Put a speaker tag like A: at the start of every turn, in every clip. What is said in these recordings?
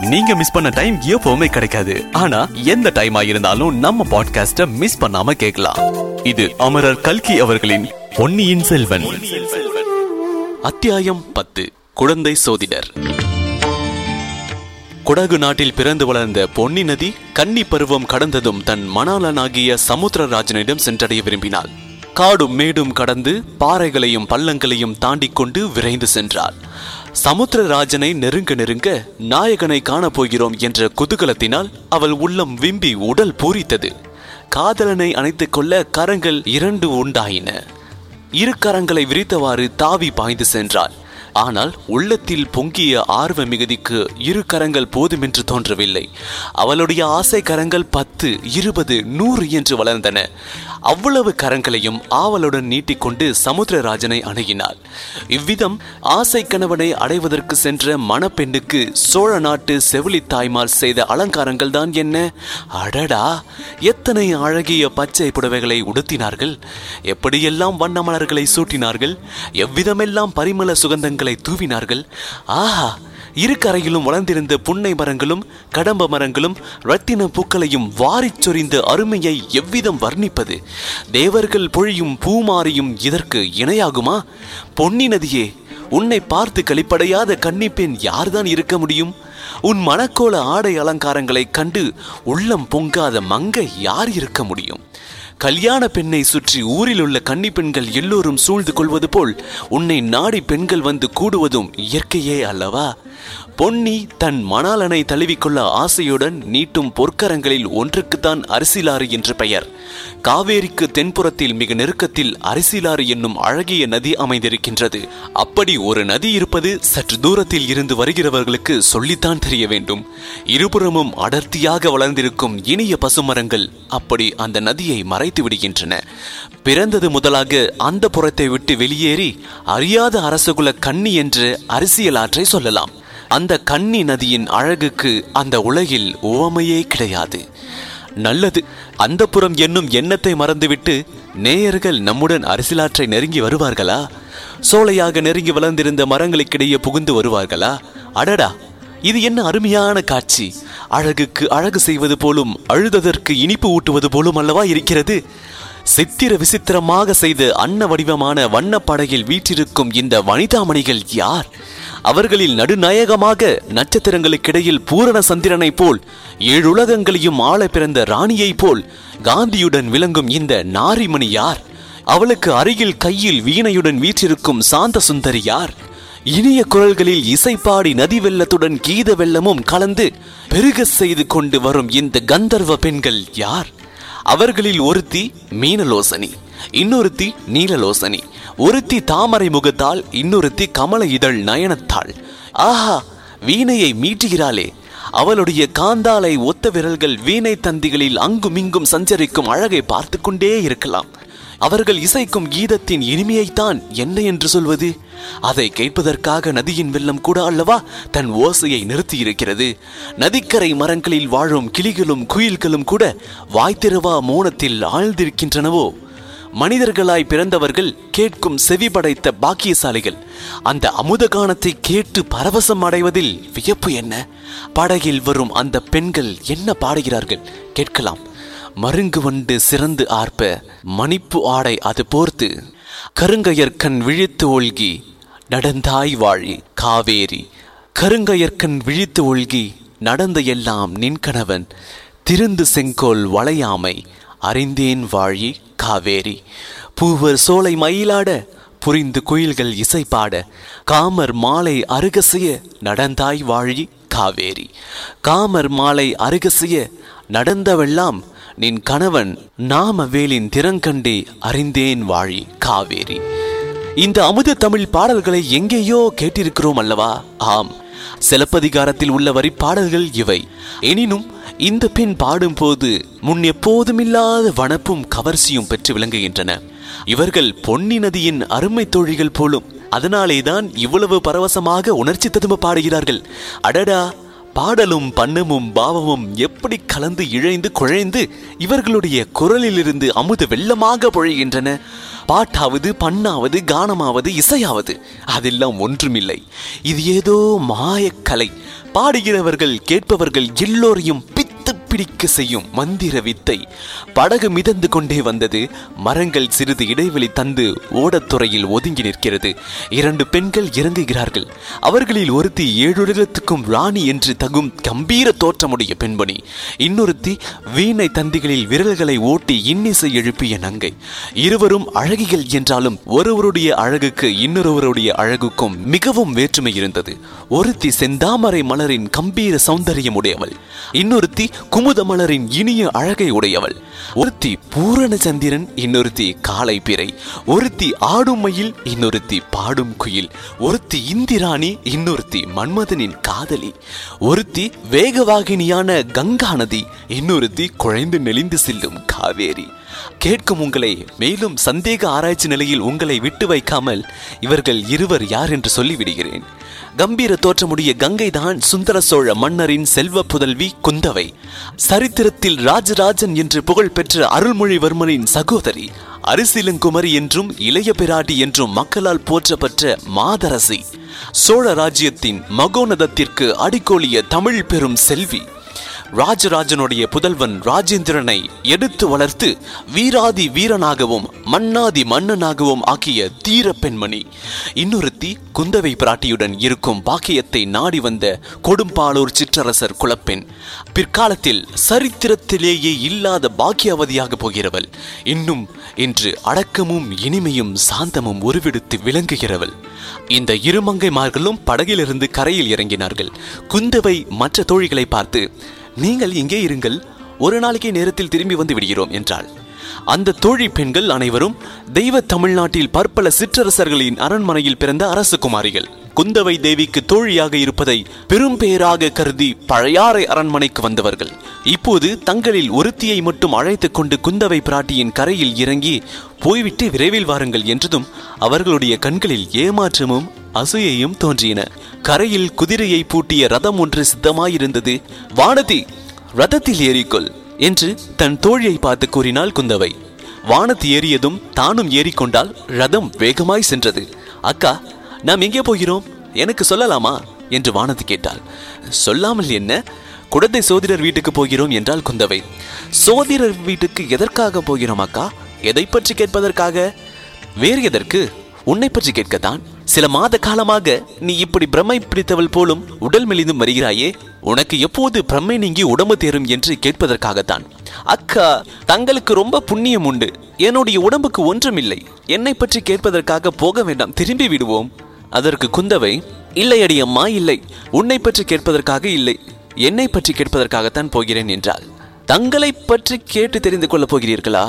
A: நீங்க மிஸ் பண்ண டைம் எப்பவுமே கிடைக்காது. ஆனா எந்த டைம் ஆயிருந்தாலும் நம்ம பாட்காஸ்ட மிஸ் பண்ணாம கேட்கலாம். இது அமரர் கல்கி அவர்களின் பொன்னியின் செல்வன். அத்தியாயம் பத்து குழந்தை சோதிடர். குடகு நாட்டில் பிறந்து வளர்ந்த பொன்னி நதி கன்னி பருவம் கடந்ததும் தன் மணாளனாகிய சமுத்திரராஜனிடம் சென்றடைய விரும்பினாள். காடும் மேடும் கடந்து பாறைகளையும் பள்ளங்களையும் தாண்டி கொண்டு விரைந்து சென்றாள். சமுத்திரராஜனை நெருங்க நெருங்க நாயகனை காணப்போகிறோம் என்ற குதூகலத்தினால் அவள் உள்ளம் விம்பி உடல் பூரித்தது. காதலனை அணைத்துக் கொள்ள கரங்கள் இரண்டு உண்டாயின. இரு கரங்களை விரித்தவாறு தாவி பாய்ந்து சென்றாள். ஆனால் உள்ளத்தில் பொங்கிய ஆர்வ மிகுதிக்கு இரு கரங்கள் போதுமென்று தோன்றவில்லை. அவளுடைய ஆசை கரங்கள் பத்து இருபது நூறு என்று வளர்ந்தன. அவ்வளவு கரங்களையும் ஆவலுடன் நீட்டிக்கொண்டு சமுத்திரராஜனை அணுகினாள். இவ்விதம் ஆசை கணவனை அடைவதற்கு சென்ற மணப்பெண்ணுக்கு சோழ நாட்டு செவிலி தாய்மார் செய்த அலங்காரங்கள் தான் என்ன? அடடா! எத்தனை அழகிய பச்சை புடவைகளை உடுத்தினார்கள்? எப்படியெல்லாம் வண்ண மலர்களை சூட்டினார்கள்? எவ்விதமெல்லாம் பரிமள சுகந்தங்களை தூவினார்கள்? ஆஹா! இரு கரையிலும் வளர்ந்திருந்த புன்னை மரங்களும் கடம்ப மரங்களும் ரத்தின பூக்களையும் வாரிச் சொரிந்த அருமையை எவ்விதம் வர்ணிப்பது? தேவர்கள் பொழியும் பூமாரியும் இதற்கு இணையாகுமா? பொன்னி நதியே உன்னை பார்த்து கழிப்படையாத கன்னிப்பெண் யார்தான் இருக்க முடியும்? உன் மணக்கோல ஆடை அலங்காரங்களைக் கண்டு உள்ளம் பொங்காத மங்கை யார் இருக்க முடியும்? கல்யாண பெண்ணை சுற்றி ஊரில் உள்ள கன்னி பெண்கள் எல்லோரும் சூழ்ந்து கொள்வது போல் உன்னை நாடி பெண்கள் வந்து கூடுவதும் இயற்கையே அல்லவா? பொன்னி தன் மணாலனை தழுவிக்கொள்ள ஆசையுடன் நீட்டும் பொற்கரங்களில் ஒன்றுக்குத்தான் அரிசிலாறு என்று பெயர். காவேரிக்கு தென்புறத்தில் மிக நெருக்கத்தில் அரிசிலாறு என்னும் அழகிய நதி அமைந்திருக்கின்றது. அப்படி ஒரு நதி இருப்பது சற்று தூரத்தில் இருந்து வருகிறவர்களுக்கு சொல்லித்தான் தெரிய வேண்டும். இருபுறமும் அடர்த்தியாக வளர்ந்திருக்கும் இனிய பசுமரங்கள் அப்படி அந்த நதியை மறைத்து விடுகின்றன. பிறந்தது முதலாக அந்த புறத்தை விட்டு வெளியேறி அறியாத அரசகுல கண்ணி என்று அரசியலாற்றை சொல்லலாம். அந்த கண்ணி நதியின் அழகுக்கு அந்த உலகில் உவமையே கிடையாது. நல்லது அந்த புறம் என்னும் எண்ணத்தை மறந்துவிட்டு நேயர்கள் நம்முடன் அரசியலாற்றை நெருங்கி வருவார்களா? சோலையாக நெருங்கி வளர்ந்திருந்த மரங்களுக்கிடையே புகுந்து வருவார்களா? அடடா இது என்ன அருமையான காட்சி. அழகுக்கு அழகு செய்வது போலும் அழுததற்கு இனிப்பு ஊட்டுவது போலும் அல்லவா இருக்கிறது? சித்திர விசித்திரமாக செய்த அன்ன வடிவமான வண்ணப்படையில் வீற்றிருக்கும் இந்த வனிதாமணிகள் யார்? அவர்களில் நடுநாயகமாக நட்சத்திரங்களுக்கிடையில் பூரண சந்திரனைப் போல் ஏழுலகங்களையும் ஆள பிறந்த ராணியைப் போல் காந்தியுடன் விளங்கும் இந்த நாரிமணி யார்? அவளுக்கு அருகில் கையில் வீணையுடன் வீற்றிருக்கும் சாந்த சுந்தரி யார்? இனிய குரல்களில் இசைப்பாடி நதி வெள்ளத்துடன் கீத வெள்ளமும் கலந்து பெருக செய்து கொண்டு வரும் இந்த கந்தர்வ பெண்கள் யார்? அவர்களில் ஒருத்தி மீனலோசனி இன்னொருத்தி நீலலோசனி ஒருத்தி தாமரை முகத்தால் இன்னொருத்தி கமல இதழ் நயனத்தாள் ஆஹா வீணையை மீட்டுகிறாளே. அவளுடைய காந்தாலை ஒத்த விரல்கள் வீணை தந்திகளில் அங்குமிங்கும் சஞ்சரிக்கும் அழகை பார்த்து கொண்டே இருக்கலாம். அவர்கள் இசைக்கும் கீதத்தின் இனிமையைத்தான் என்ன என்று சொல்வது? அதை கேட்பதற்காக நதியின் வெள்ளம் கூட அல்லவா தன் ஓசையை நிறுத்தியிருக்கிறது? நதிக்கரை மரங்களில் வாழும் கிளிகளும் குயில்களும் கூட வாய்த்திருவா மோனத்தில் ஆழ்ந்திருக்கின்றனவோ? மனிதர்களாய் பிறந்தவர்கள் கேட்கும் செவி படைத்த பாக்கியசாலிகள் அந்த அமுத கானத்தை கேட்டு பரவசம் அடைவதில் வியப்பு என்ன? படகில் வரும் அந்த பெண்கள் என்ன பாடுகிறார்கள்? கேட்கலாம். மருங்கு வண்டு சிறந்து ஆர்ப்ப மணிப்பு ஆடை அது போர்த்து. கருங்கையற்கண் விழித்து ஒழ்கி நடந்தாய் வாழி காவேரி. கருங்கையற்கண் விழித்து ஒழ்கி நடந்த எல்லாம் நின் கணவன். திருந்து செங்கோல் வளையாமை அறிந்தேன் வாழி காவேரி. பூவர் சோலை மயிலாட புரிந்து குயில்கள் இசைப்பாட. காமர் மாலை அருகசிய நடந்தாய் வாழி காவேரி. காமர் மாலை அருகசிய நடந்தவெல்லாம் நின் கணவன் நாம வேலின் திறங்கண்டே அறிந்தேன் வாழி காவேரி. இந்த அமுத தமிழ் பாடல்களை எங்கேயோ கேட்டிருக்கிறோம் அல்லவா? ஆம். சிலப்பதிகாரத்தில் உள்ள வரி பாடல்கள் இவை. எனினும் இந்த பெண் பாடும்போது முன் எப்போதுமில்லாத வனப்பும் கவர்ச்சியும் பெற்று விளங்குகின்றன. இவர்கள் பொன்னி நதியின் அருமை தோழிகள் போலும் அதனாலேதான் இவ்வளவு பரவசமாக உணர்ச்சி ததும்ப பாடுகிறார்கள். அடடா! பாடலும் பண்ணமும் பாவமும் எப்படி கலந்து இழைந்து குழைந்து இவர்களுடைய குரலிலிருந்து அமுது வெள்ளமாக பொழிகின்றன. பாட்டாவது பண்ணாவது கானமாவது இசையாவது அதெல்லாம் ஒன்றுமில்லை. இது ஏதோ மாயக்கலை. பாடுகிறவர்கள் கேட்பவர்கள் எல்லோரையும் பிடிக்க செய்யும் மந்திர வித்தை. படகு மிதந்து கொண்டே வந்தது. மரங்கள் சிறிது இடைவெளி தந்து ஓடத்துறையில் ஒதுங்கி நிற்கிறது. இரண்டு பெண்கள் இறங்குகிறார்கள். அவர்களில் ஒருத்தி ஏழுலகத்துக்கும் ராணி என்று தகும் கம்பீர தோற்றமுடைய பெண்மணி. இன்னொருத்தி வீணை தந்திகளில் விரல்களை ஓட்டி இன்னிசை எழுப்பிய நங்கை. இருவரும் அழகிகள் என்றாலும் ஒருவருடைய அழகுக்கு இன்னொருவருடைய அழகுக்கும் மிகவும் வேற்றுமை இருந்தது. ஒருத்தி செந்தாமரை மலரின் கம்பீர சௌந்தரியம் உடையவள் இன்னொருத்தி குமுத மலரின் இனிய அழகை உடையவள். ஒருத்தி பூரண சந்திரன் இன்னொருத்தி காலை பிறை ஒருத்தி ஆடும் மயில் இன்னொருத்தி பாடும் குயில். ஒருத்தி இந்திராணி இன்னொருத்தி மன்மதனின் காதலி. ஒருத்தி வேகவாகினியான கங்கா நதி இன்னொருத்தி குழைந்து நெளிந்து செல்லும் காவேரி. கேட்கும் உங்களை மேலும் சந்தேக ஆராய்ச்சி நிலையில் உங்களை விட்டு வைக்காமல் இவர்கள் இருவர் யார் என்று சொல்லிவிடுகிறேன். கம்பீர தோற்றமுடைய கங்கைதான் சுந்தர சோழ மன்னரின் செல்வ புதல்வி குந்தவை. சரித்திரத்தில் ராஜராஜன் என்று புகழ் பெற்ற அருள்மொழிவர்மனின் சகோதரி அரிசிலங்குமரி என்றும் இளைய பிராட்டி என்றும் மக்களால் போற்றப்பட்ட மாதரசி. சோழ ராஜ்யத்தின் மகோனதத்திற்கு அடிக்கோலிய தமிழ் பெரும் செல்வி. ராஜராஜனுடைய புதல்வன் ராஜேந்திரனை எடுத்து வளர்த்து வீராதி வீரனாகவும் மன்னாதி மன்னனாகவும் ஆக்கிய தீர பெண்மணி. இன்னொருத்தி குந்தவை பிராட்டியுடன் இருக்கும் பாக்கியத்தை நாடி வந்த கொடும்பாளூர் சிற்றரசர் குலப்பெண். பிற்காலத்தில் சரித்திரத்திலேயே இல்லாத பாக்கியவதியாக போகிறவள். இன்னும் இன்று அடக்கமும் இனிமையும் சாந்தமும் உருவெடுத்து விளங்குகிறவள். இந்த இருமங்கைமார்களும் படகிலிருந்து கரையில் இறங்கினார்கள். குந்தவை மற்ற தோழிகளை பார்த்து நீங்கள் இங்கே இருங்கள் ஒரு நாளைக்கு நேரத்தில் திரும்பி வந்து விடுகிறோம் என்றாள். அந்த தோழி பெண்கள் அனைவரும் தெய்வ தமிழ்நாட்டில் பற்பல சிற்றரசர்களின் அரண்மனையில் பிறந்த அரசகுமாரிகள். குந்தவை தேவிக்கு தோழியாக இருப்பதை பெரும் பெயராக கருதி பழையாறை அரண்மனைக்கு வந்தவர்கள். இப்போது தங்களில் ஒருத்தியை மட்டும் அழைத்துக் கொண்டு குந்தவை பிராட்டியின் கரையில் இறங்கி போய்விட்டு விரைவில் வாருங்கள் என்றதும் அவர்களுடைய கண்களில் ஏமாற்றமும் அசூயையும் தோன்றின. கரையில் குதிரையை பூட்டிய ரதம் ஒன்று சித்தமாயிருந்தது. வானதி ரதத்தில் ஏறிக்கொள் என்று தன் தோழியை பார்த்து கூறினாள் குந்தவை. வானத்து ஏறியதும் தானும் ஏறிக்கொண்டால் ரதம் வேகமாய் சென்றது. அக்கா நாம் எங்கே போகிறோம்? எனக்கு சொல்லலாமா? என்று வானதி கேட்டாள். சொல்லாமல் என்ன? குடந்தை சோதிடர் வீட்டுக்கு போகிறோம் என்றால் குந்தவை. சோதிடர் வீட்டுக்கு எதற்காக போகிறோம் அக்கா? எதை பற்றி கேட்பதற்காக? வேறு எதற்கு? உன்னை பற்றி கேட்கத்தான். சில மாத காலமாக நீ இப்படி பிரம்மை பிடித்தவள் போலும் உடல் மெலிந்தும் வருகிறாயே. உனக்கு எப்போது பிரம்மை நீங்கி உடம்பு தேரும் என்று கேட்பதற்காகத்தான். அக்கா தங்களுக்கு ரொம்ப புண்ணியம் உண்டு. என்னுடைய உடம்புக்கு ஒன்றுமில்லை. என்னை பற்றி கேட்பதற்காக போக வேண்டாம். திரும்பி விடுவோம். அதற்கு குந்தவை இல்லை அடி அம்மா இல்லை. உன்னை பற்றி கேட்பதற்காக இல்லை. என்னை பற்றி கேட்பதற்காகத்தான் போகிறேன் என்றாள். தங்களை பற்றி கேட்டு தெரிந்து கொள்ளப் போகிறீர்களா?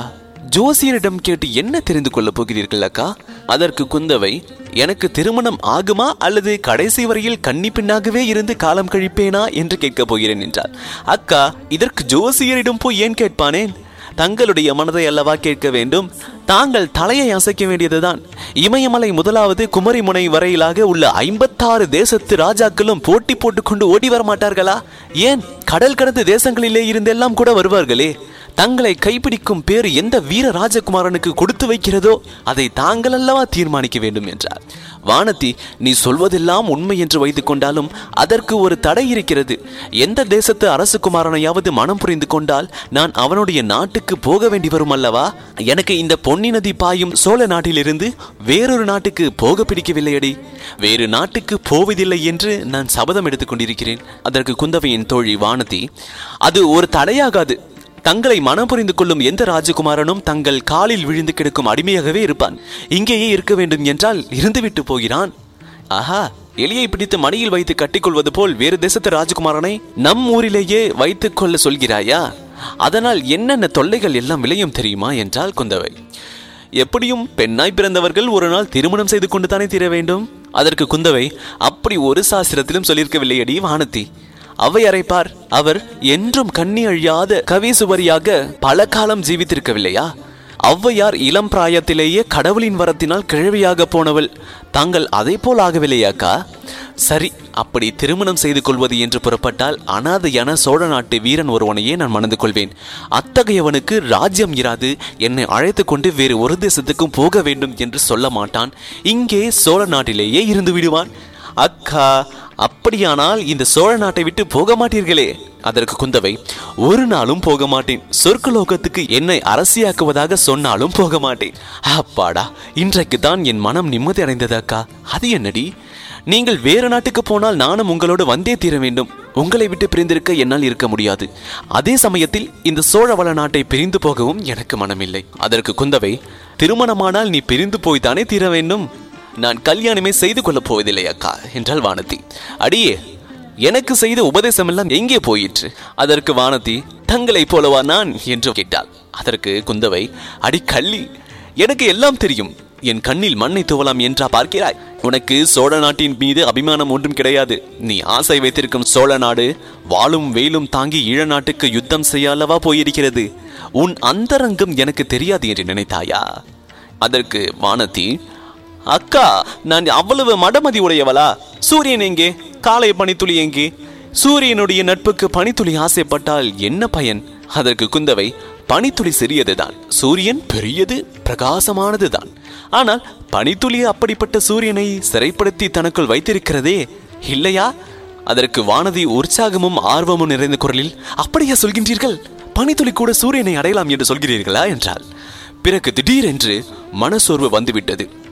A: ஜோசியரிடம் கேட்டு என்ன தெரிந்து கொள்ளப் போகிறீர்கள் அக்கா? அதற்கு குந்தவை எனக்கு திருமணம் ஆகுமா? அல்லது கடைசி வரையில் கன்னி பெண்ணாகவே இருந்து காலம் கழிப்பேனா? என்று கேட்கப் போகிறேன் என்றார் அக்கா இதற்கு ஜோசியரிடம் போய் ஏன் கேட்பானேன்? தங்களுடைய மனதை அல்லவா கேட்க வேண்டும்? தாங்கள் தலையை அசைக்க வேண்டியதுதான். இமயமலை முதலாவது குமரிமுனை வரையிலாக உள்ள ஐம்பத்தாறு தேசத்து ராஜாக்களும் போட்டி போட்டுக்கொண்டு ஓடி வர மாட்டார்களா? ஏன்? கடல் கடந்த தேசங்களிலே இருந்தெல்லாம் கூட வருவார்களே. தங்களை கைப்பிடிக்கும் பேர் எந்த வீர ராஜகுமாரனுக்கு கொடுத்து வைக்கிறதோ அதை தாங்கள் அல்லவா தீர்மானிக்க வேண்டும் என்றார். வானதி நீ சொல்வதெல்லாம் உண்மை என்று வைத்துக் கொண்டாலும் அதற்கு ஒரு தடை இருக்கிறது. எந்த தேசத்து அரசு குமாரனையாவது மனம் புரிந்து கொண்டால் நான் அவனுடைய நாட்டுக்கு போக வேண்டி வரும் அல்லவா? எனக்கு இந்த பொன்னி நதி பாயும் சோழ நாட்டிலிருந்து வேறொரு நாட்டுக்கு போக பிடிக்கவில்லையடி. வேறு நாட்டுக்கு போவதில்லை என்று நான் சபதம் எடுத்துக் கொண்டிருக்கிறேன். அதற்கு குந்தவையின் தோழி வானதி அது ஒரு தடையாகாது. தங்களை மனம் புரிந்து கொள்ளும் எந்த ராஜகுமாரனும் தங்கள் காலில் விழுந்து கிடக்கும் அடிமையாகவே இருப்பான். இங்கேயே இருக்க வேண்டும் என்றால் இருந்துவிட்டு போகிறான். ஆஹா எலியை பிடித்து மடியில் வைத்து கட்டிக்கொள்வது போல் வேறு தேசத்து ராஜகுமாரனை நம் ஊரிலேயே வைத்துக் கொள்ள சொல்கிறாயா? அதனால் என்னென்ன தொல்லைகள் எல்லாம் விளையும் தெரியுமா என்றால் குந்தவை எப்படியும் பெண்ணாய் பிறந்தவர்கள் ஒரு நாள் திருமணம் செய்து கொண்டு தானே தீர வேண்டும்? அதற்கு குந்தவை அப்படி ஒரு சாஸ்திரத்திலும் சொல்லியிருக்கவில்லையடி வானதி. அவை அரைப்பார். அவர் என்றும் கண்ணி அழியாத கவிசுவரியாக பல காலம் ஜீவித்திருக்கவில்லையா? ஔவையார் இளம் பிராயத்திலேயே கடவுளின் வரத்தினால் கிழவியாக போனவள். தாங்கள் அதை போல் ஆகவில்லையாக்கா? சரி அப்படி திருமணம் செய்து கொள்வது என்று புறப்பட்டால் அனாதையான சோழ நாட்டு வீரன் ஒருவனையே நான் மணந்து கொள்வேன். அத்தகையவனுக்கு ராஜ்யம் இராது. என்னை அழைத்து கொண்டு வேறு ஒரு தேசத்துக்கும் போக வேண்டும் என்று சொல்ல மாட்டான். இங்கே சோழ நாட்டிலேயே இருந்து விடுவான். அக்கா அப்படியானால் இந்த சோழ நாட்டை விட்டு போக மாட்டீர்களே. அதற்கு குந்தவை ஒரு நாளும் போக மாட்டேன். சொர்க்கலோகத்துக்கு என்னை அரசியாக்குவதாக சொன்னாலும் போக மாட்டேன். அப்பாடா இன்றைக்கு தான் என் மனம் நிம்மதி அடைந்தது அக்கா அது என்னடி? நீங்கள் வேறு நாட்டுக்கு போனால் நானும் உங்களோடு வந்தே தீர வேண்டும். உங்களை விட்டு பிரிந்திருக்க என்னால் இருக்க முடியாது. அதே சமயத்தில் இந்த சோழவள நாட்டை பிரிந்து போகவும் எனக்கு மனமில்லை. அதற்கு குந்தவை திருமணமானால் நீ பிரிந்து போய்தானே தீர வேண்டும். நான் கல்யாணமே செய்து கொள்ளப் போவதில்லை அக்கா என்றாள் வானதி. அடியே எனக்கு செய்த உபதேசம் எல்லாம் எங்கே போயிற்று? அதற்கு வானதி தங்களைப் போலவா நான்? என்று கேட்டாள். அதற்கு குந்தவை அடி கள்ளி எனக்கு எல்லாம் தெரியும். என் கண்ணில் மண்ணை துவலாம் என்றா பார்க்கிறாய்? உனக்கு சோழ நாட்டின் மீது அபிமானம் ஒன்றும் கிடையாது. நீ ஆசை வைத்திருக்கும் சோழ நாடு வாளும் வெயிலும் தாங்கி ஈழ நாட்டுக்கு யுத்தம் செய்ய அல்லவா போயிருக்கிறது? உன் அந்தரங்கம் எனக்கு தெரியாது என்று நினைத்தாயா? அதற்கு வானதி அக்கா நான் அவ்வளவு மடமதி உடையவளா? சூரியன் எங்கே? காலை பனித்துளி எங்கே? சூரியனுடைய நட்புக்கு பனித்துளி ஆசைப்பட்டால் என்ன பயன்? அதற்கு குந்தவை பனித்துளி சிறியதுதான். சூரியன் பெரியது பிரகாசமானதுதான். ஆனால் பனித்துளி அப்படிப்பட்ட சூரியனை சிறைப்படுத்தி தனக்குள் வைத்திருக்கிறதே இல்லையா? அதற்கு வானதி உற்சாகமும் ஆர்வமும் நிறைந்த குரலில் அப்படியா சொல்கின்றீர்கள்? பனித்துளி கூட சூரியனை அடையலாம் என்று சொல்கிறீர்களா? என்றால் பிறகு திடீரென்று மனசோர்வு வந்துவிட்டது.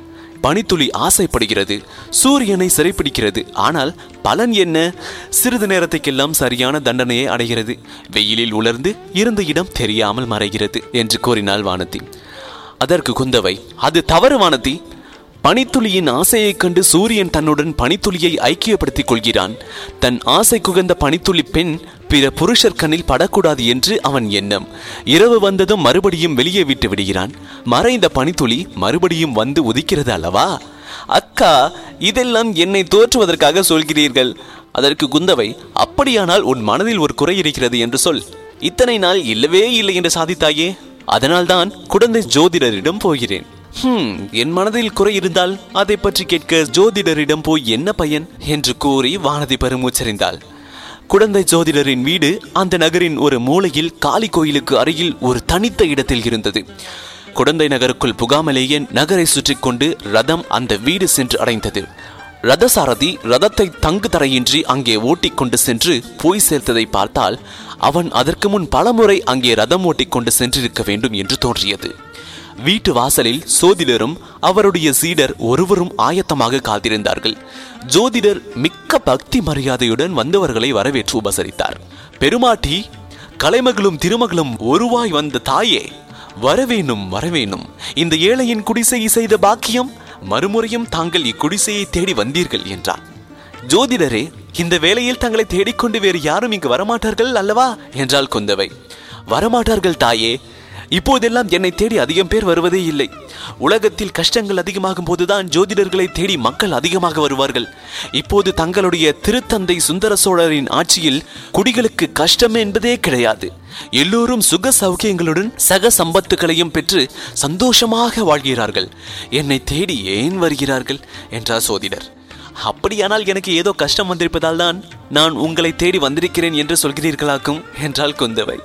A: பனித்துளி ஆசைப்படுகிறது சூரியனை சிறைப்பிடிக்கிறது. ஆனால் பலன் என்ன? சிறிது நேரத்துக்கெல்லாம் சரியான தண்டனையை அடைகிறது. வெயிலில் உலர்ந்து இருந்த இடம் தெரியாமல் மறைகிறது என்று கூறினாள் வானதி. அதற்கு குந்தவை அது தவறு வானதி. பனித்துளியின் ஆசையைக் கண்டு சூரியன் தன்னுடன் பனித்துளியை ஐக்கியப்படுத்திக் கொள்கிறான். தன் ஆசை குகந்த பனித்துளி பெண் பிற புருஷர் கண்ணில் படக்கூடாது என்று அவன் எண்ணம். இரவு வந்ததும் மறுபடியும் வெளியே விட்டு விடுகிறான். மறைந்த பனித்துளி மறுபடியும் வந்து உதிக்கிறது அல்லவா? அக்கா இதெல்லாம் என்னை தோற்றுவதற்காக சொல்கிறீர்கள். அதற்கு குந்தவை அப்படியானால் உன் மனதில் ஒரு குறை இருக்கிறது என்று சொல். இத்தனை நாள் இல்லவே இல்லை என்று சாதித்தாயே. அதனால்தான் குழந்தை ஜோதிடரிடம் போகிறேன். ஹம் என் மனதில் குறை இருந்தால் அதை பற்றி கேட்க ஜோதிடரிடம் போய் என்ன பயன்? என்று கூறி வானதி பெருமூச்சறிந்தாள் குழந்தை ஜோதிடரின் வீடு அந்த நகரின் ஒரு மூலையில் காளி கோயிலுக்கு அருகில் ஒரு தனித்த இடத்தில் இருந்தது. குடந்தை நகருக்குள் புகாமலேயே நகரை சுற்றி கொண்டு ரதம் அந்த வீடு சென்று அடைந்தது. ரதசாரதி ரதத்தை தங்கு தரையின்றி அங்கே ஓட்டிக்கொண்டு சென்று போய் சேர்த்ததை பார்த்தால் அவன் அதற்கு முன் பலமுறை அங்கே ரதம் ஓட்டிக் கொண்டு சென்றிருக்க வேண்டும் என்று தோன்றியது. வீட்டு வாசலில் சோதிடரும் அவருடைய சீடர் ஒருவரும் ஆயத்தமாக காத்திருந்தார்கள். ஜோதிடர் மிக்க பக்தி மரியாதையுடன் வந்தவர்களை வரவேற்று உபசரித்தார். பெருமாட்டி கலைமகளும் திருமகளும் ஒருவாய் வந்த தாயே வரவேணும் வரவேணும். இந்த ஏழையின் குடிசையை செய்த பாக்கியம் மறுமுறையும் தாங்கள் இக்குடிசையை தேடி வந்தீர்கள் என்றார். ஜோதிடரே இந்த வேளையில் தங்களை தேடிக்கொண்டு வேறு யாரும் இங்கு வரமாட்டார்கள் அல்லவா? என்றால் குந்தவை. வரமாட்டார்கள் தாயே இப்போதெல்லாம் என்னை தேடி அதிகம் பேர் வருவதே இல்லை. உலகத்தில் கஷ்டங்கள் அதிகமாகும் போதுதான் ஜோதிடர்களை தேடி மக்கள் அதிகமாக வருவார்கள். இப்போது தங்களுடைய திருத்தந்தை சுந்தர சோழரின் ஆட்சியில் குடிகளுக்கு கஷ்டம் என்பதே கிடையாது. எல்லோரும் சுக சௌக்கியங்களுடன் சக சம்பத்துகளையும் பெற்று சந்தோஷமாக வாழ்கிறார்கள். என்னை தேடி ஏன் வருகிறார்கள்? என்றார் சோதிடர். அப்படியானால் எனக்கு ஏதோ கஷ்டம் வந்திருப்பதால் தான் நான் உங்களை தேடி வந்திருக்கிறேன் என்று சொல்கிறீர்களாக்கும் என்றாள் குந்தவை.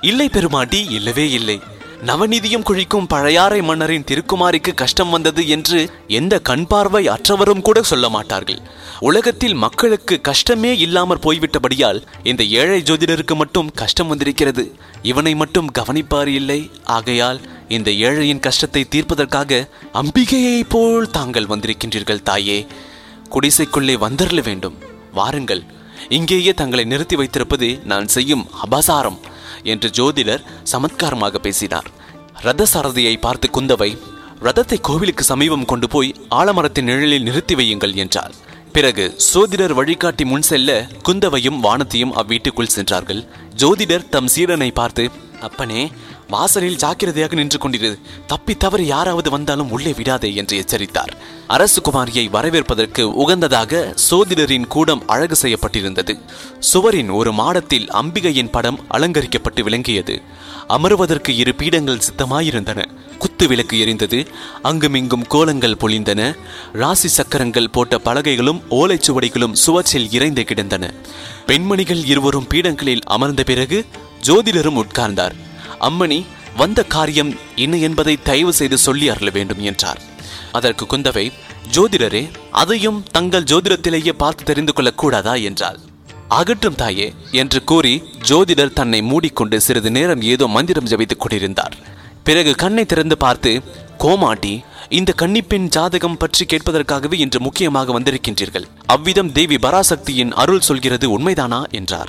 A: இல்லை பெருமாட்டி இல்லவே இல்லை. நவநீதியும் குழிக்கும் பழையாறை மன்னரின் திருக்குமாரிக்கு கஷ்டம் வந்தது என்று எந்த கண் பார்வை அற்றவரும் கூட சொல்ல மாட்டார்கள். உலகத்தில் மக்களுக்கு கஷ்டமே இல்லாமற் போய்விட்டபடியால் இந்த ஏழை ஜோதிடருக்கு மட்டும் கஷ்டம் வந்திருக்கிறது. இவனை மட்டும் கவனிப்பார் இல்லை. ஆகையால் இந்த ஏழையின் கஷ்டத்தை தீர்ப்பதற்காக அம்பிகையைப் போல் தாங்கள் வந்திருக்கின்றீர்கள் தாயே. குடிசைக்குள்ளே வந்துரல வேண்டும். வாருங்கள். இங்கேயே தங்களை நிறுத்தி வைத்திருப்பது நான் செய்யும் அபசாரம் என்று ஜோதிடர் சமத்காரமாக பேசினார். ரத சாரதியை பார்த்து குந்தவை ரதத்தை கோவிலுக்கு சமீபம் கொண்டு போய் ஆலமரத்தின் நிழலில் நிறுத்தி வையுங்கள் என்றார் பிறகு சோதிடர் வழிகாட்டி முன் செல்ல குந்தவையும் வானத்தையும் அவ்வீட்டுக்குள் சென்றார்கள். ஜோதிடர் தம் சீடனை பார்த்து அப்பனே வாசலில் ஜாக்கிரதையாக நின்று கொண்டிரு தப்பி தவறு யாராவது வந்தாலும் உள்ளே விடாதே என்று எச்சரித்தார். அரசு குமாரியை வரவேற்பதற்கு உகந்ததாக சோதிடரின் கூடம் அழகு செய்யப்பட்டிருந்தது. சுவரின் ஒரு மாடத்தில் அம்பிகையின் படம் அலங்கரிக்கப்பட்டு விளங்கியது. அமருவதற்கு இரு பீடங்கள் சித்தமாயிருந்தன. குத்து விளக்கு எரிந்தது. அங்குமிங்கும் கோலங்கள் பொழிந்தன. ராசி சக்கரங்கள் போட்ட பலகைகளும் ஓலைச்சுவடிகளும் சுவற்றில் இறைந்து கிடந்தன. பெண்மணிகள் இருவரும் பீடங்களில் அமர்ந்த பிறகு ஜோதிடரும் உட்கார்ந்தார். அம்மணி வந்த காரியம் என்ன என்பதை தயவு செய்து சொல்லி அருள வேண்டும் என்றார். அதற்கு குந்தவை ஜோதிடரே அதையும் தங்கள் ஜோதிடத்திலேயே பார்த்து தெரிந்து கொள்ளக் கூடாதா? என்றாள். அகற்றும் தாயே என்று கூறி ஜோதிடர் தன்னை மூடிக்கொண்டு சிறிது நேரம் ஏதோ மந்திரம் ஜபித்துக் கொண்டிருந்தார். பிறகு கண்ணை திறந்து பார்த்து கோமாட்டி இந்த கன்னிப்பெண் ஜாதகம் பற்றி கேட்பதற்காகவே இன்று முக்கியமாக வந்திருக்கின்றீர்கள். அவ்விதம் தேவி பராசக்தியின் அருள் சொல்கிறது உண்மைதானா? என்றார்.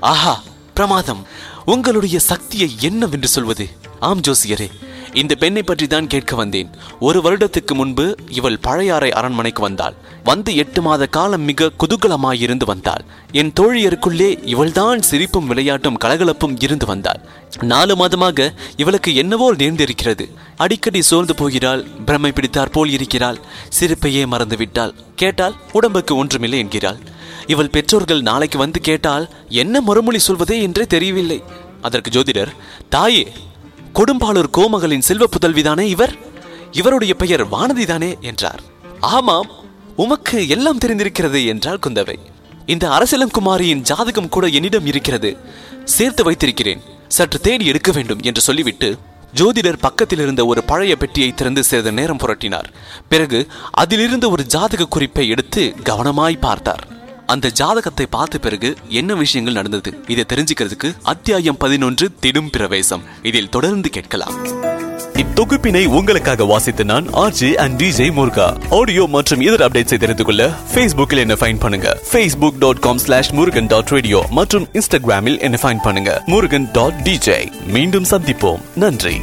A: ஆஹா பிரமாதம். உங்களுடைய சக்தியை என்னவென்று சொல்வது? ஆம் ஜோசியரே. இந்த பெண்ணை பற்றி தான் கேட்க வந்தேன். ஒரு வருடத்துக்கு முன்பு இவள் பழையாறை அரண்மனைக்கு வந்தாள். வந்து எட்டு மாத காலம் மிக குதூகலமாயிருந்து வந்தாள். என் தோழியருக்குள்ளே இவள்தான் சிரிப்பும் விளையாட்டும் கலகலப்பும் இருந்து வந்தாள். நாலு மாதமாக இவளுக்கு என்னவோ நேர்ந்திருக்கிறது. அடிக்கடி சோர்ந்து போகிறாள் பிரமை பிடித்தார் போல் இருக்கிறாள். சிரிப்பையே மறந்துவிட்டாள். கேட்டால் உடம்புக்கு ஒன்றுமில்லை என்கிறாள். இவள் பெற்றோர்கள் நாளைக்கு வந்து கேட்டால் என்ன மறுமொழி சொல்வதே என்றே தெரியவில்லை. அதற்கு ஜோதிடர் தாயே கொடும்பாளூர் கோமகளின் செல்வ புதல்விதானே இவர்? இவருடைய பெயர் வானதிதானே என்றார். ஆமாம் உமக்கு எல்லாம் தெரிந்திருக்கிறது என்றாள் குந்தவை. இந்த அரசலங்குமாரியின் ஜாதகம் கூட என்னிடம் இருக்கிறது. சேர்த்து வைத்திருக்கிறேன். சற்று தேடி எடுக்க வேண்டும் என்று சொல்லிவிட்டு ஜோதிடர் பக்கத்தில் இருந்த ஒரு பழைய பெட்டியை திறந்து சிறிது நேரம் புரட்டினார். பிறகு அதிலிருந்து ஒரு ஜாதக குறிப்பை எடுத்து கவனமாய் பார்த்தார். அந்த ஜாதகத்தை பார்த்த பிறகு என்ன விஷயங்கள் நடந்தது? இதை தெரிஞ்சுக்கிறதுக்கு அத்தியாயம் பதினொன்று திடும் பிரவேசம். இதில் தொடர்ந்து கேட்கலாம். இத்தொகுப்பினை உங்களுக்காக வாசித்து நான் RG and DJ Muruga audio மற்றும் இதர் அப்டேட்ஸை தெரிந்து கொள்ள ஃபேஸ்புக்கில் என்ன ஃபைன் பண்ணுங்க. Facebook dot com slash Murugan dot radio மற்றும் இன்ஸ்டாகிராமில் என்ன ஃபைன் பண்ணுங்க. முருகன் டாட் டிஜே மீண்டும் சந்திப்போம். நன்றி.